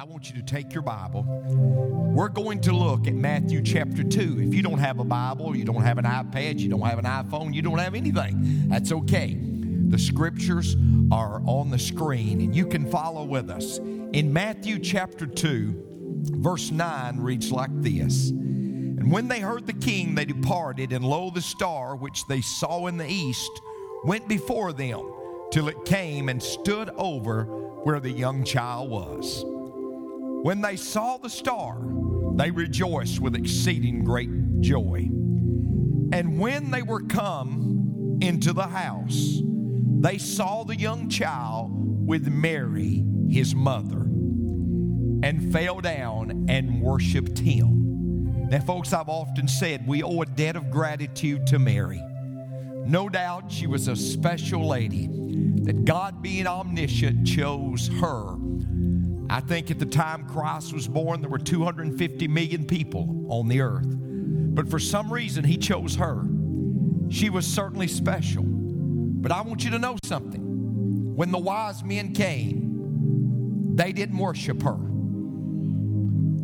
I want you to take your Bible. We're going to look at Matthew chapter 2. If you don't have a Bible, you don't have an iPad, you don't have an iPhone, you don't have anything, that's okay. The scriptures are on the screen and you can follow with us. In Matthew chapter 2, verse 9 reads like this And when they heard the king, they departed, and lo, the star which they saw in the east went before them till it came and stood over where the young child was. When they saw the star, they rejoiced with exceeding great joy. And when they were come into the house, they saw the young child with Mary, his mother, and fell down and worshiped him. Now, folks, I've often said we owe a debt of gratitude to Mary. No doubt she was a special lady that God, being omniscient, chose her I think at the time Christ was born, there were 250 million people on the earth. But for some reason, He chose her. She was certainly special. But I want you to know something. When the wise men came, they didn't worship her,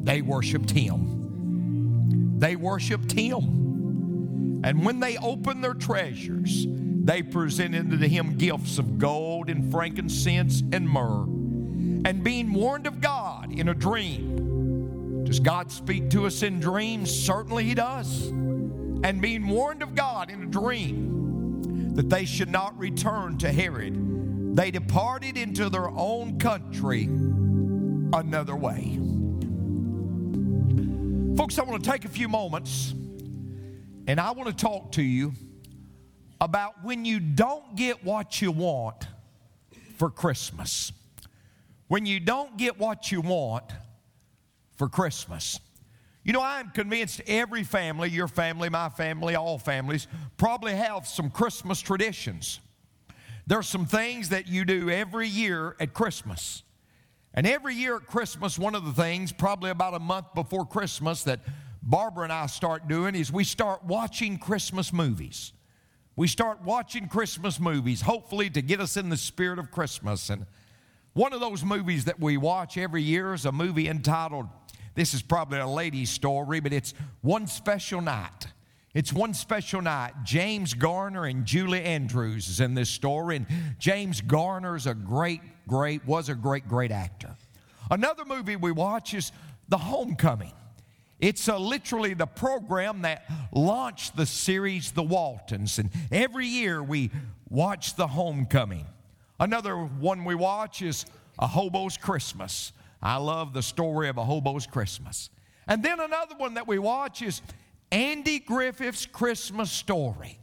they worshiped Him. They worshiped Him. And when they opened their treasures, they presented to Him gifts of gold and frankincense and myrrh and being warned of God in a dream. Does God speak to us in dreams? Certainly He does. And being warned of God in a dream that they should not return to Herod, they departed into their own country another way. Folks, I want to take a few moments and I want to talk to you about when you don't get what you want for Christmas when you don't get what you want for Christmas. You know, I'm convinced every family, your family, my family, all families, probably have some Christmas traditions. There's some things that you do every year at Christmas. And every year at Christmas, one of the things, probably about a month before Christmas, that Barbara and I start doing is we start watching Christmas movies. We start watching Christmas movies, hopefully to get us in the spirit of Christmas. And one of those movies that we watch every year is a movie entitled, this is probably a lady's story, but it's One Special Night. It's one special night. James Garner and Julie Andrews is in this story, and James Garner a great, great, was a great, great actor. Another movie we watch is The Homecoming. It's literally the program that launched the series The Waltons, and every year we watch The Homecoming. Another one we watch is A Hobo's Christmas. I love the story of A Hobo's Christmas. And then another one that we watch is Andy Griffith's Christmas Story.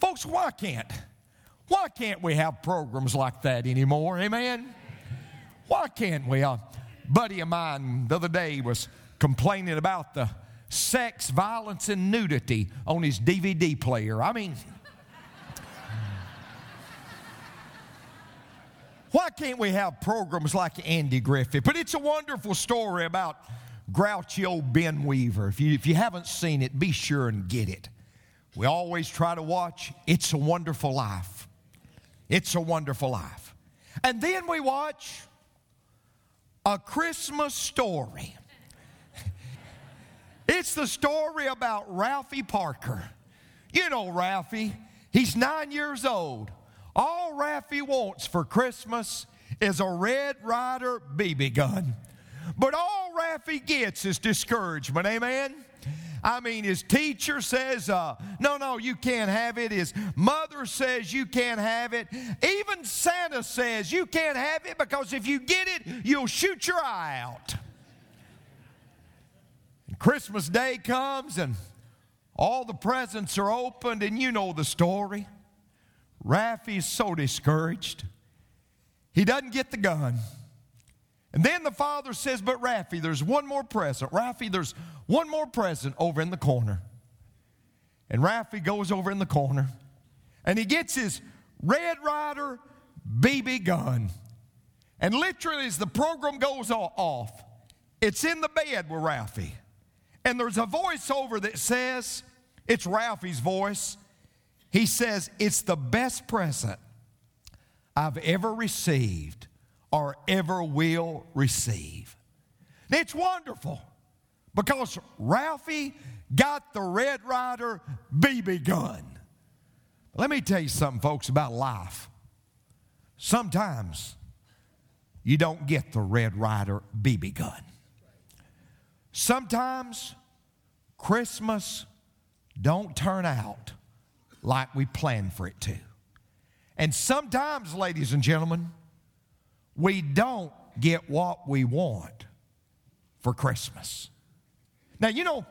Folks, why can't? Why can't we have programs like that anymore? Amen? Why can't we? A buddy of mine the other day was complaining about the sex, violence, and nudity on his DVD player. I mean, Why can't we have programs like Andy Griffith? But it's a wonderful story about grouchy old Ben Weaver. If you, if you haven't seen it, be sure and get it. We always try to watch It's a Wonderful Life. It's a Wonderful Life. And then we watch A Christmas Story. it's the story about Ralphie Parker. You know Ralphie, he's nine years old. All Ralphie wants for Christmas is a Red Ryder BB gun. But all Ralphie gets is discouragement, amen? I mean, his teacher says, uh, no, no, you can't have it. His mother says you can't have it. Even Santa says you can't have it because if you get it, you'll shoot your eye out. And Christmas Day comes and all the presents are opened, and you know the story. Ralphie's so discouraged. He doesn't get the gun. And then the father says, But Ralphie, there's one more present. Ralphie, there's one more present over in the corner. And Ralphie goes over in the corner and he gets his Red Ryder BB gun. And literally, as the program goes off, it's in the bed with Ralphie. And there's a voiceover that says, it's Ralphie's voice. He says, It's the best present I've ever received or ever will receive. It's wonderful because Ralphie got the Red Ryder BB gun. Let me tell you something, folks, about life. Sometimes you don't get the Red Ryder BB gun. Sometimes Christmas don't turn out like we planned for it to. And sometimes, ladies and gentlemen, we don't get what we want for Christmas. Now, you know,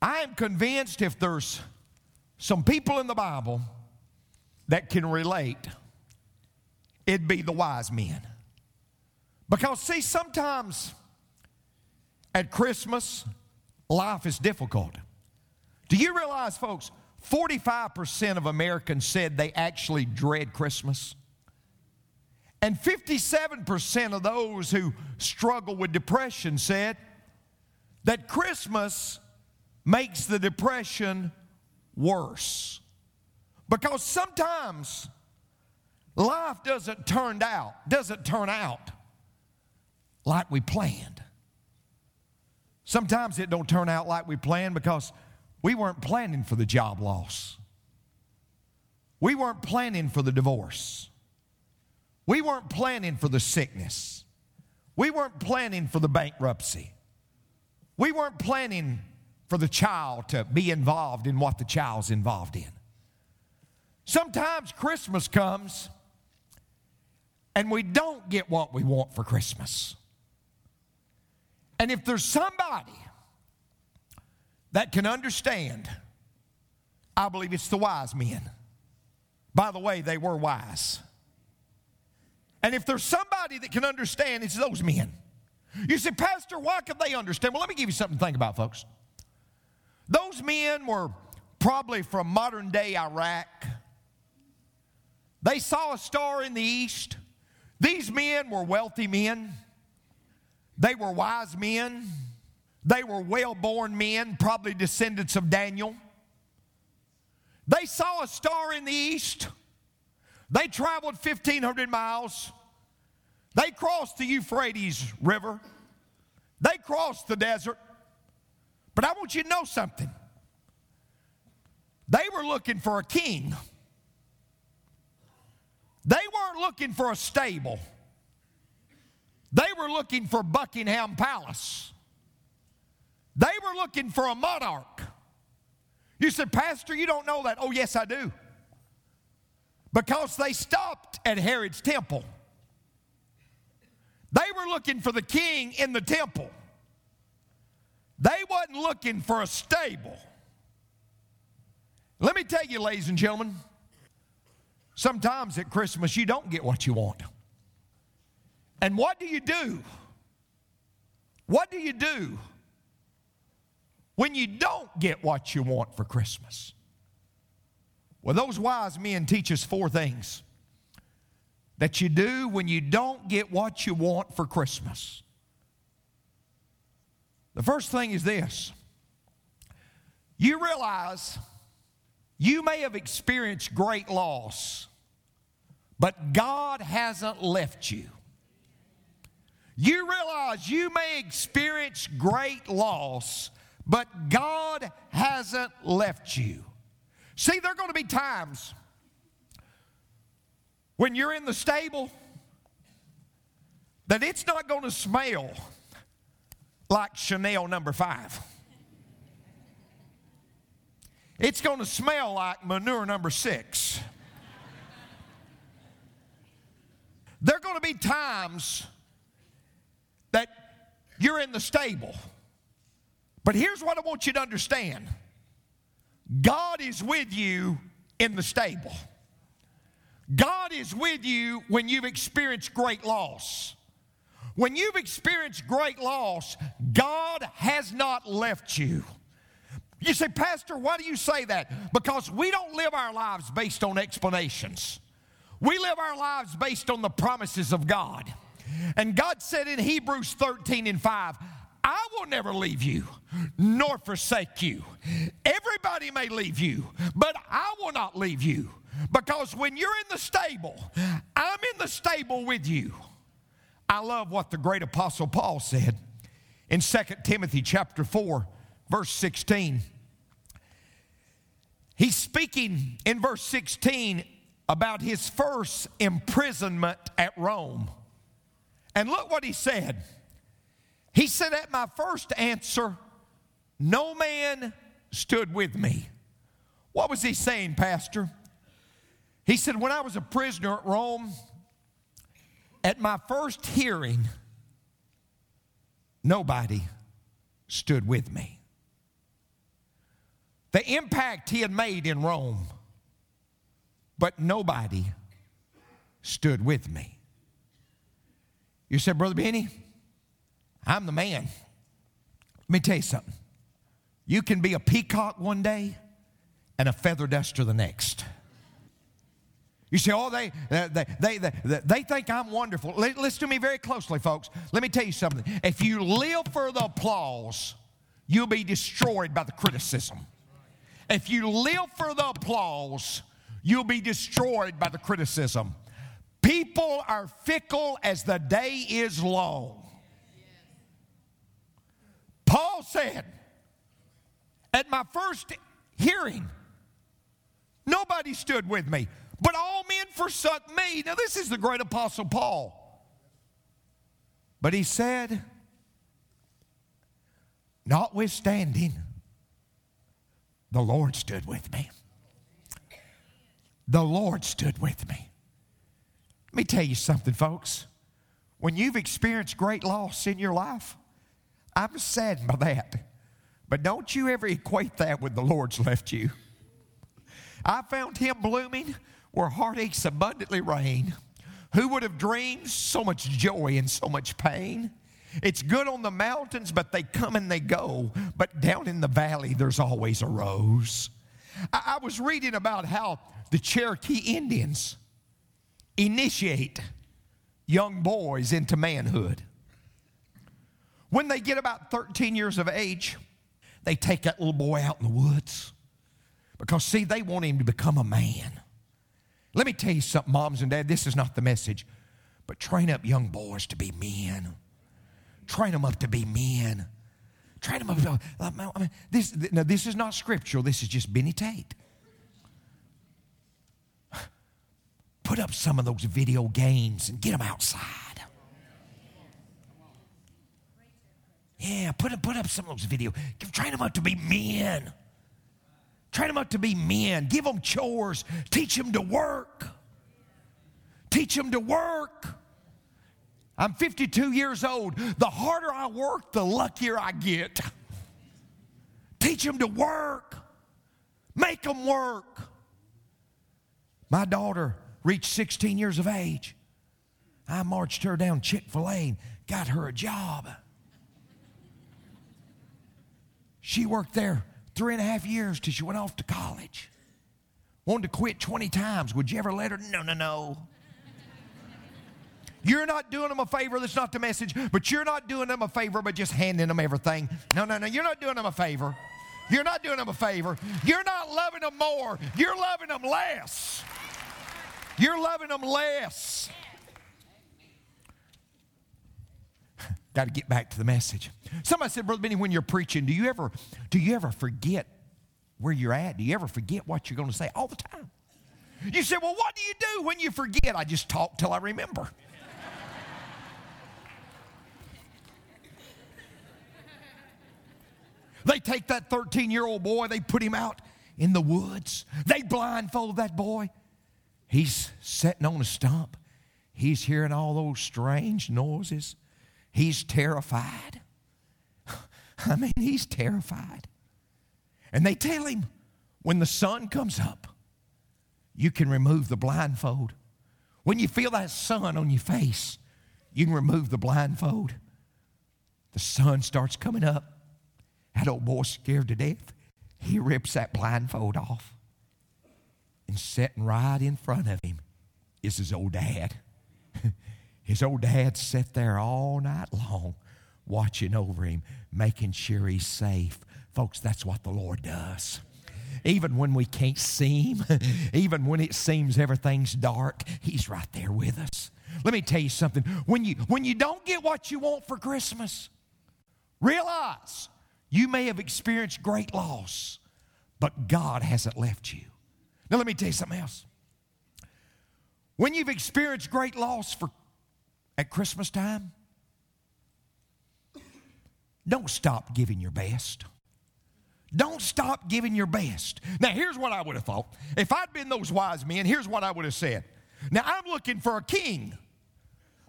I am convinced if there's some people in the Bible that can relate, it'd be the wise men. Because, see, sometimes at Christmas, life is difficult. Do you realize, folks, 45% of Americans said they actually dread Christmas? And 57% of those who struggle with depression said that Christmas makes the depression worse. Because sometimes life doesn't turn out, doesn't turn out like we planned. Sometimes it don't turn out like we planned because we weren't planning for the job loss. We weren't planning for the divorce. We weren't planning for the sickness. We weren't planning for the bankruptcy. We weren't planning for the child to be involved in what the child's involved in. Sometimes Christmas comes and we don't get what we want for Christmas. And if there's somebody that can understand, I believe it's the wise men. By the way, they were wise. And if there's somebody that can understand, it's those men. You say, Pastor, why could they understand? Well, let me give you something to think about, folks. Those men were probably from modern day Iraq. They saw a star in the east. These men were wealthy men. They were wise men. They were well born men, probably descendants of Daniel. They saw a star in the east. They traveled 1,500 miles. They crossed the Euphrates River. They crossed the desert. But I want you to know something. They were looking for a king. They weren't looking for a stable. They were looking for Buckingham Palace. They were looking for a monarch. You said, Pastor, you don't know that. Oh, yes, I do. Because they stopped at Herod's temple. They were looking for the king in the temple. They wasn't looking for a stable. Let me tell you, ladies and gentlemen, sometimes at Christmas you don't get what you want. And what do you do? What do you do when you don't get what you want for Christmas? Well, those wise men teach us four things that you do when you don't get what you want for Christmas. The first thing is this you realize you may have experienced great loss, but God hasn't left you. You realize you may experience great loss, but God hasn't left you. See, there are going to be times when you're in the stable that it's not going to smell like Chanel number five. It's going to smell like manure number six. there are going to be times that you're in the stable. But here's what I want you to understand God is with you in the stable. God is with you when you've experienced great loss. When you've experienced great loss, God has not left you. You say, Pastor, why do you say that? Because we don't live our lives based on explanations. We live our lives based on the promises of God. And God said in Hebrews 13 and 5, I will never leave you nor forsake you. Everybody may leave you, but I will not leave you. Because when you're in the stable, I'm in the stable with you. I love what the great apostle Paul said in 2 Timothy chapter 4, verse 16. He's speaking in verse 16 about his first imprisonment at Rome. And look what he said. He said, At my first answer, no man stood with me. What was he saying, Pastor? He said, When I was a prisoner at Rome, at my first hearing, nobody stood with me. The impact he had made in Rome, but nobody stood with me. You said, Brother Benny, I'm the man. Let me tell you something. You can be a peacock one day and a feather duster the next. You say, oh, they, they, they, they, they think I'm wonderful. Listen to me very closely, folks. Let me tell you something. If you live for the applause, you'll be destroyed by the criticism. If you live for the applause, you'll be destroyed by the criticism. People are fickle as the day is long. Paul said, at my first hearing, nobody stood with me, but all men forsook me. Now, this is the great apostle Paul. But he said, notwithstanding, the Lord stood with me. The Lord stood with me. Let me tell you something, folks. When you've experienced great loss in your life, I'm saddened by that. But don't you ever equate that with the Lord's left you. I found him blooming where heartaches abundantly reign. Who would have dreamed so much joy and so much pain? It's good on the mountains, but they come and they go. But down in the valley, there's always a rose. I, I was reading about how the Cherokee Indians initiate young boys into manhood. When they get about 13 years of age, they take that little boy out in the woods because, see, they want him to become a man. Let me tell you something, moms and dads, this is not the message, but train up young boys to be men. Train them up to be men. Train them up. To, I mean, this, now, this is not scriptural, this is just Benny Tate. Put up some of those video games and get them outside. Yeah, put, put up some of those video. Train them up to be men. Train them up to be men. Give them chores. Teach them to work. Teach them to work. I'm 52 years old. The harder I work, the luckier I get. Teach them to work. Make them work. My daughter reached 16 years of age. I marched her down Chick fil A and got her a job. She worked there three and a half years till she went off to college. Wanted to quit 20 times. Would you ever let her? No, no, no. You're not doing them a favor, that's not the message, but you're not doing them a favor by just handing them everything. No, no, no, you're not doing them a favor. You're not doing them a favor. You're not loving them more, you're loving them less. You're loving them less. Got to get back to the message. Somebody said, Brother Benny, when you're preaching, do you ever do you ever forget where you're at? Do you ever forget what you're going to say? All the time. You said, Well, what do you do when you forget? I just talk till I remember. they take that 13 year old boy, they put him out in the woods, they blindfold that boy. He's sitting on a stump, he's hearing all those strange noises. He's terrified. I mean, he's terrified. And they tell him when the sun comes up, you can remove the blindfold. When you feel that sun on your face, you can remove the blindfold. The sun starts coming up. That old boy's scared to death. He rips that blindfold off. And sitting right in front of him is his old dad. His old dad sat there all night long watching over him, making sure he's safe. Folks, that's what the Lord does. Even when we can't see him, even when it seems everything's dark, he's right there with us. Let me tell you something. When you, when you don't get what you want for Christmas, realize you may have experienced great loss, but God hasn't left you. Now, let me tell you something else. When you've experienced great loss for, at Christmas time, don't stop giving your best. Don't stop giving your best. Now, here's what I would have thought. If I'd been those wise men, here's what I would have said. Now, I'm looking for a king,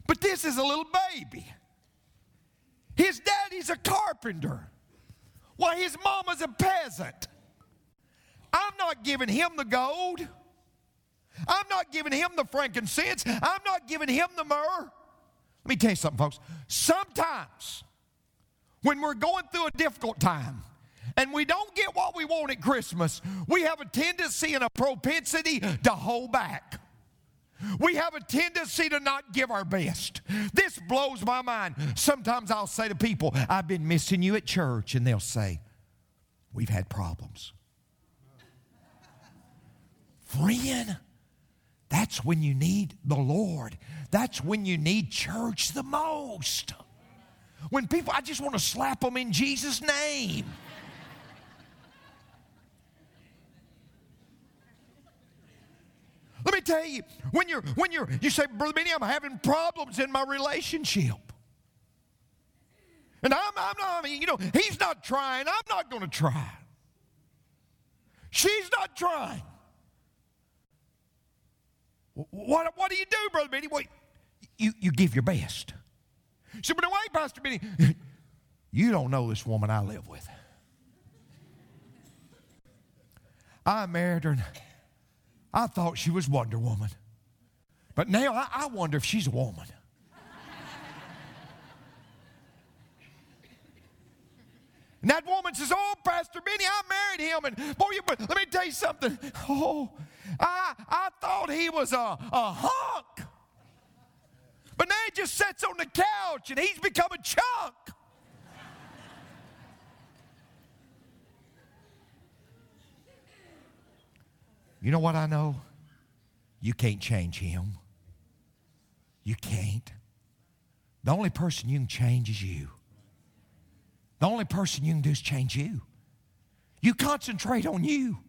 but this is a little baby. His daddy's a carpenter. Why, his mama's a peasant. I'm not giving him the gold. I'm not giving him the frankincense. I'm not giving him the myrrh. Let me tell you something, folks. Sometimes when we're going through a difficult time and we don't get what we want at Christmas, we have a tendency and a propensity to hold back. We have a tendency to not give our best. This blows my mind. Sometimes I'll say to people, I've been missing you at church, and they'll say, We've had problems. Friend, that's when you need the Lord. That's when you need church the most. When people, I just want to slap them in Jesus' name. Let me tell you, when you're when you're you say, Brother Benny, I'm having problems in my relationship. And I'm, I'm not, I mean, you know, he's not trying. I'm not going to try. She's not trying. What, what do you do, Brother Benny? Well, you, you give your best. Said, but wait, Pastor Benny, you don't know this woman I live with. I married her and I thought she was Wonder Woman. But now I, I wonder if she's a woman. And that woman says, Oh, Pastor Benny, I married him. And boy, you, let me tell you something. Oh, I, I thought he was a, a hunk. But now he just sits on the couch and he's become a chunk. You know what I know? You can't change him. You can't. The only person you can change is you. The only person you can do is change you. You concentrate on you.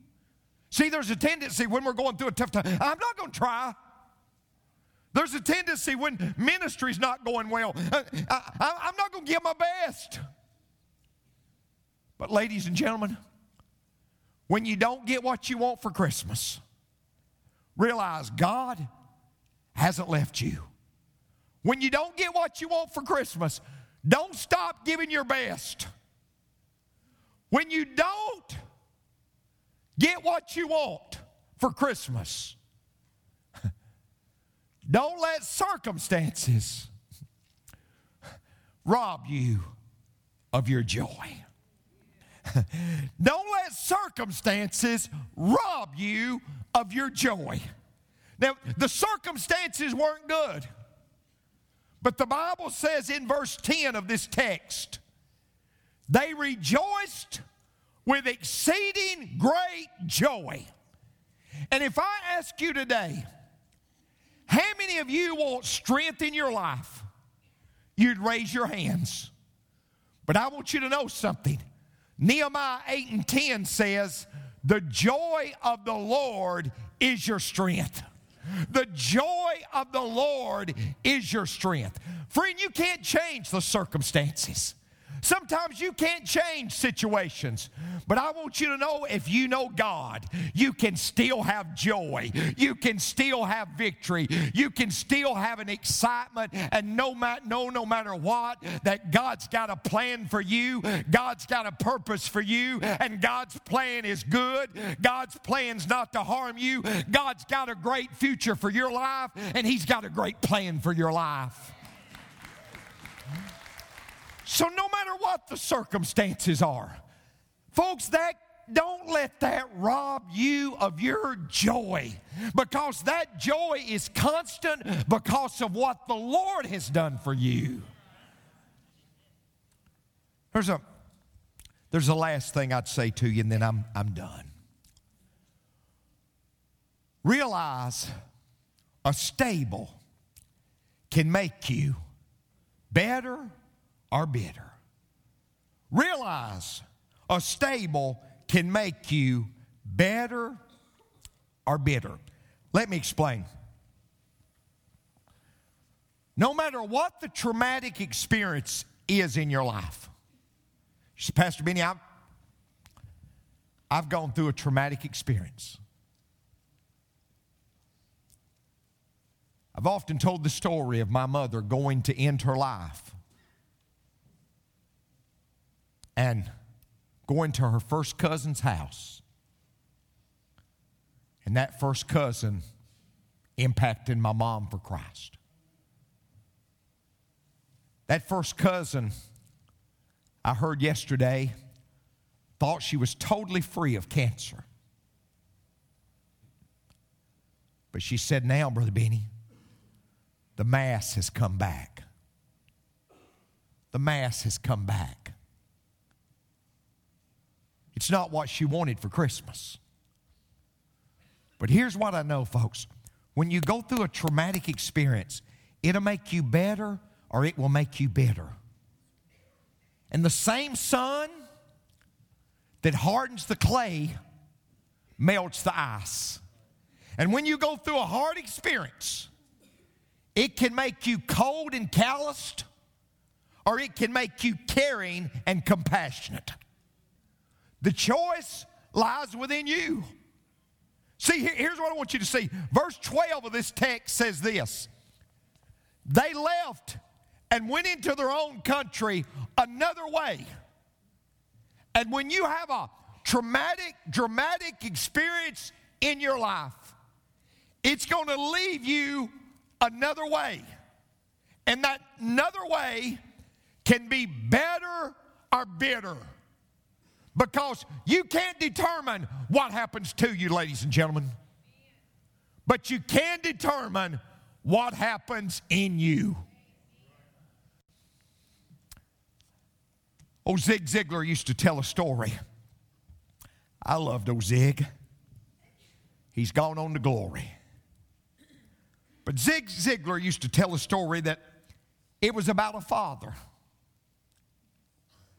See, there's a tendency when we're going through a tough time, I'm not going to try. There's a tendency when ministry's not going well, I, am not going to give my best. But, ladies and gentlemen, when you don't get what you want for Christmas, realize God hasn't left you. When you don't get what you want for Christmas, don't stop giving your best. When you don't get what you want for Christmas, don't let circumstances rob you of your joy. Don't let circumstances rob you of your joy. Now, the circumstances weren't good. But the Bible says in verse 10 of this text, they rejoiced with exceeding great joy. And if I ask you today, how many of you want strength in your life? You'd raise your hands. But I want you to know something. Nehemiah 8 and 10 says, The joy of the Lord is your strength. The joy of the Lord is your strength. Friend, you can't change the circumstances. Sometimes you can't change situations, but I want you to know if you know God, you can still have joy. You can still have victory. You can still have an excitement, and no, matter, no, no matter what, that God's got a plan for you, God's got a purpose for you, and God's plan is good. God's plan's not to harm you. God's got a great future for your life, and He's got a great plan for your life. So, no matter what the circumstances are, folks, that don't let that rob you of your joy because that joy is constant because of what the Lord has done for you. There's a there's a last thing I'd say to you, and then I'm, I'm done. Realize a stable can make you better or bitter. Realize a stable can make you better or bitter. Let me explain. No matter what the traumatic experience is in your life, Pastor Benny, I've, I've gone through a traumatic experience. I've often told the story of my mother going to end her life and going to her first cousin's house. And that first cousin impacted my mom for Christ. That first cousin, I heard yesterday, thought she was totally free of cancer. But she said, now, Brother Benny, the mass has come back. The mass has come back. It's not what she wanted for Christmas. But here's what I know, folks. When you go through a traumatic experience, it'll make you better or it will make you bitter. And the same sun that hardens the clay melts the ice. And when you go through a hard experience, it can make you cold and calloused, or it can make you caring and compassionate. The choice lies within you. See, here's what I want you to see. Verse 12 of this text says this They left and went into their own country another way. And when you have a traumatic, dramatic experience in your life, it's going to leave you another way. And that another way can be better or bitter. Because you can't determine what happens to you, ladies and gentlemen. But you can determine what happens in you. Old Zig Ziglar used to tell a story. I loved old Zig. He's gone on to glory. But Zig Ziglar used to tell a story that it was about a father.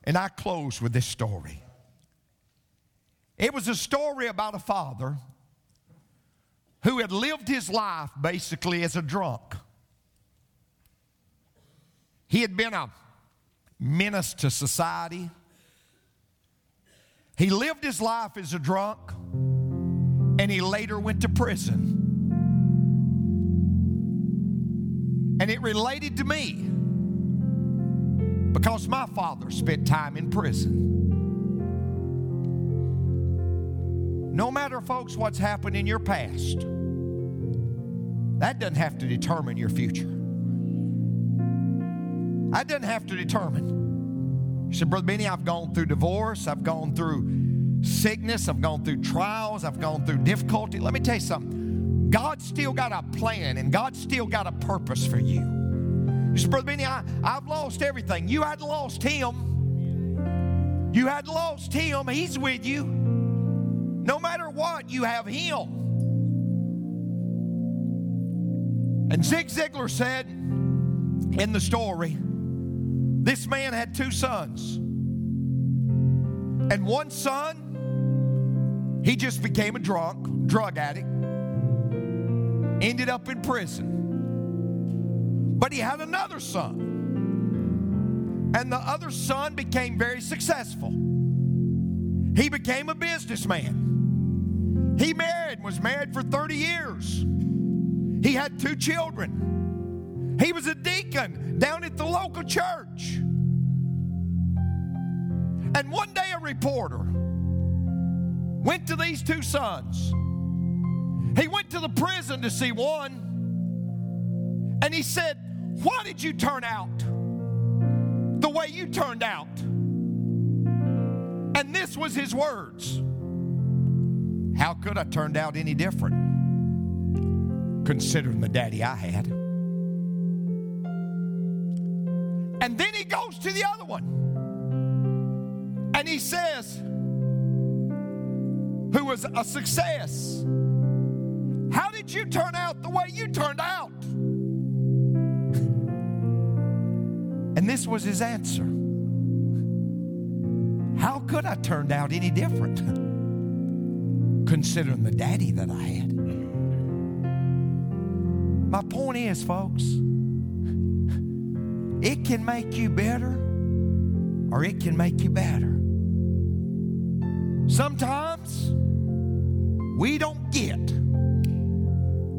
And I close with this story. It was a story about a father who had lived his life basically as a drunk. He had been a menace to society. He lived his life as a drunk and he later went to prison. And it related to me because my father spent time in prison. No matter, folks, what's happened in your past, that doesn't have to determine your future. That doesn't have to determine. You said, Brother Benny, I've gone through divorce, I've gone through sickness, I've gone through trials, I've gone through difficulty. Let me tell you something. God's still got a plan and God's still got a purpose for you. You said, Brother Benny, I, I've lost everything. You hadn't lost him. You hadn't lost him. He's with you. What, you have him. And Zig Ziglar said in the story, this man had two sons. And one son, he just became a drunk, drug addict, ended up in prison. But he had another son. And the other son became very successful. He became a businessman. He married, was married for 30 years. He had two children. He was a deacon down at the local church. And one day a reporter went to these two sons. He went to the prison to see one, and he said, Why did you turn out the way you turned out? And this was his words How could I turned out any different considering the daddy I had? And then he goes to the other one. And he says, Who was a success? How did you turn out the way you turned out? And this was his answer. How could I turned out any different? Considering the daddy that I had. My point is, folks, it can make you better or it can make you better. Sometimes we don't get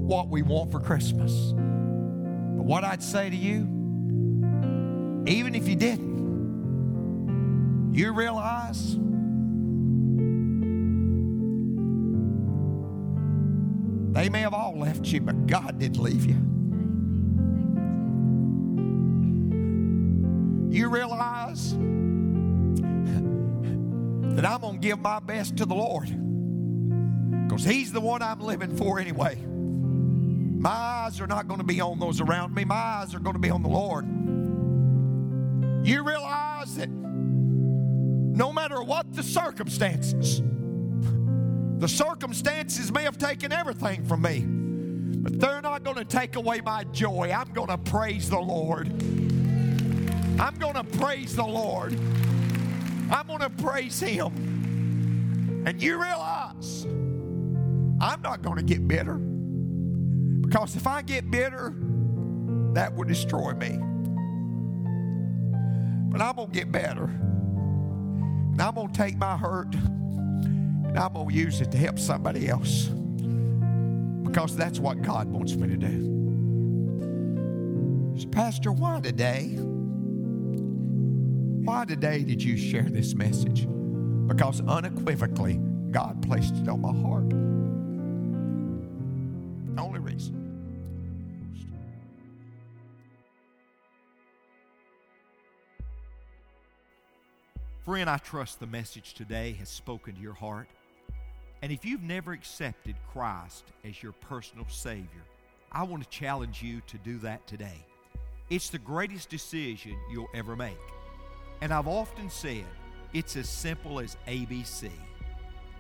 what we want for Christmas. But what I'd say to you, even if you didn't, you realize they may have all left you, but God didn't leave you. You realize that I'm going to give my best to the Lord because He's the one I'm living for anyway. My eyes are not going to be on those around me, my eyes are going to be on the Lord. You realize that no matter what the circumstances, the circumstances may have taken everything from me, but they're not going to take away my joy. I'm going to praise the Lord. I'm going to praise the Lord. I'm going to praise Him. And you realize I'm not going to get bitter. Because if I get bitter, that would destroy me. But I'm going to get better. And I'm going to take my hurt I'm going to use it to help somebody else. Because that's what God wants me to do. So Pastor, why today? Why today did you share this message? Because unequivocally, God placed it on my heart. The only reason. Friend, I trust the message today has spoken to your heart. And if you've never accepted Christ as your personal Savior, I want to challenge you to do that today. It's the greatest decision you'll ever make. And I've often said it's as simple as ABC.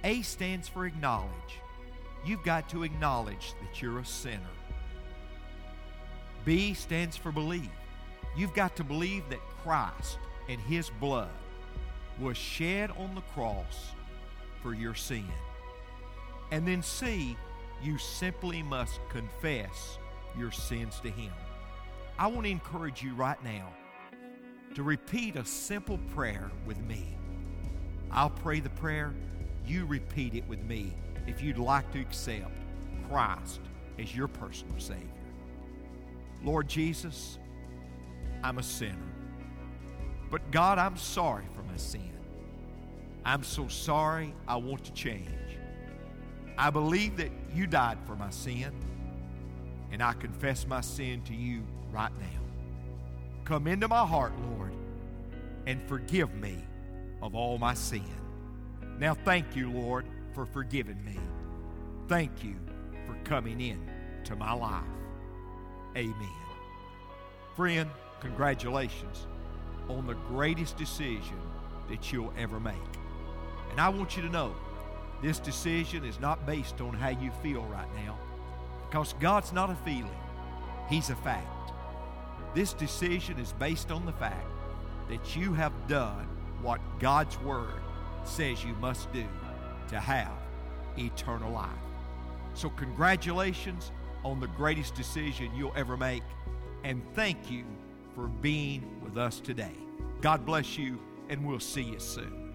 A stands for acknowledge. You've got to acknowledge that you're a sinner. B stands for believe. You've got to believe that Christ and His blood was shed on the cross for your sin. And then C, you simply must confess your sins to Him. I want to encourage you right now to repeat a simple prayer with me. I'll pray the prayer, you repeat it with me if you'd like to accept Christ as your personal Savior. Lord Jesus, I'm a sinner. But God, I'm sorry for my sin. I'm so sorry. I want to change. I believe that you died for my sin, and I confess my sin to you right now. Come into my heart, Lord, and forgive me of all my sin. Now, thank you, Lord, for forgiving me. Thank you for coming in to my life. Amen. Friend, congratulations on the greatest decision that you'll ever make. And I want you to know this decision is not based on how you feel right now because God's not a feeling, He's a fact. This decision is based on the fact that you have done what God's Word says you must do to have eternal life. So, congratulations on the greatest decision you'll ever make, and thank you for being with us today. God bless you, and we'll see you soon.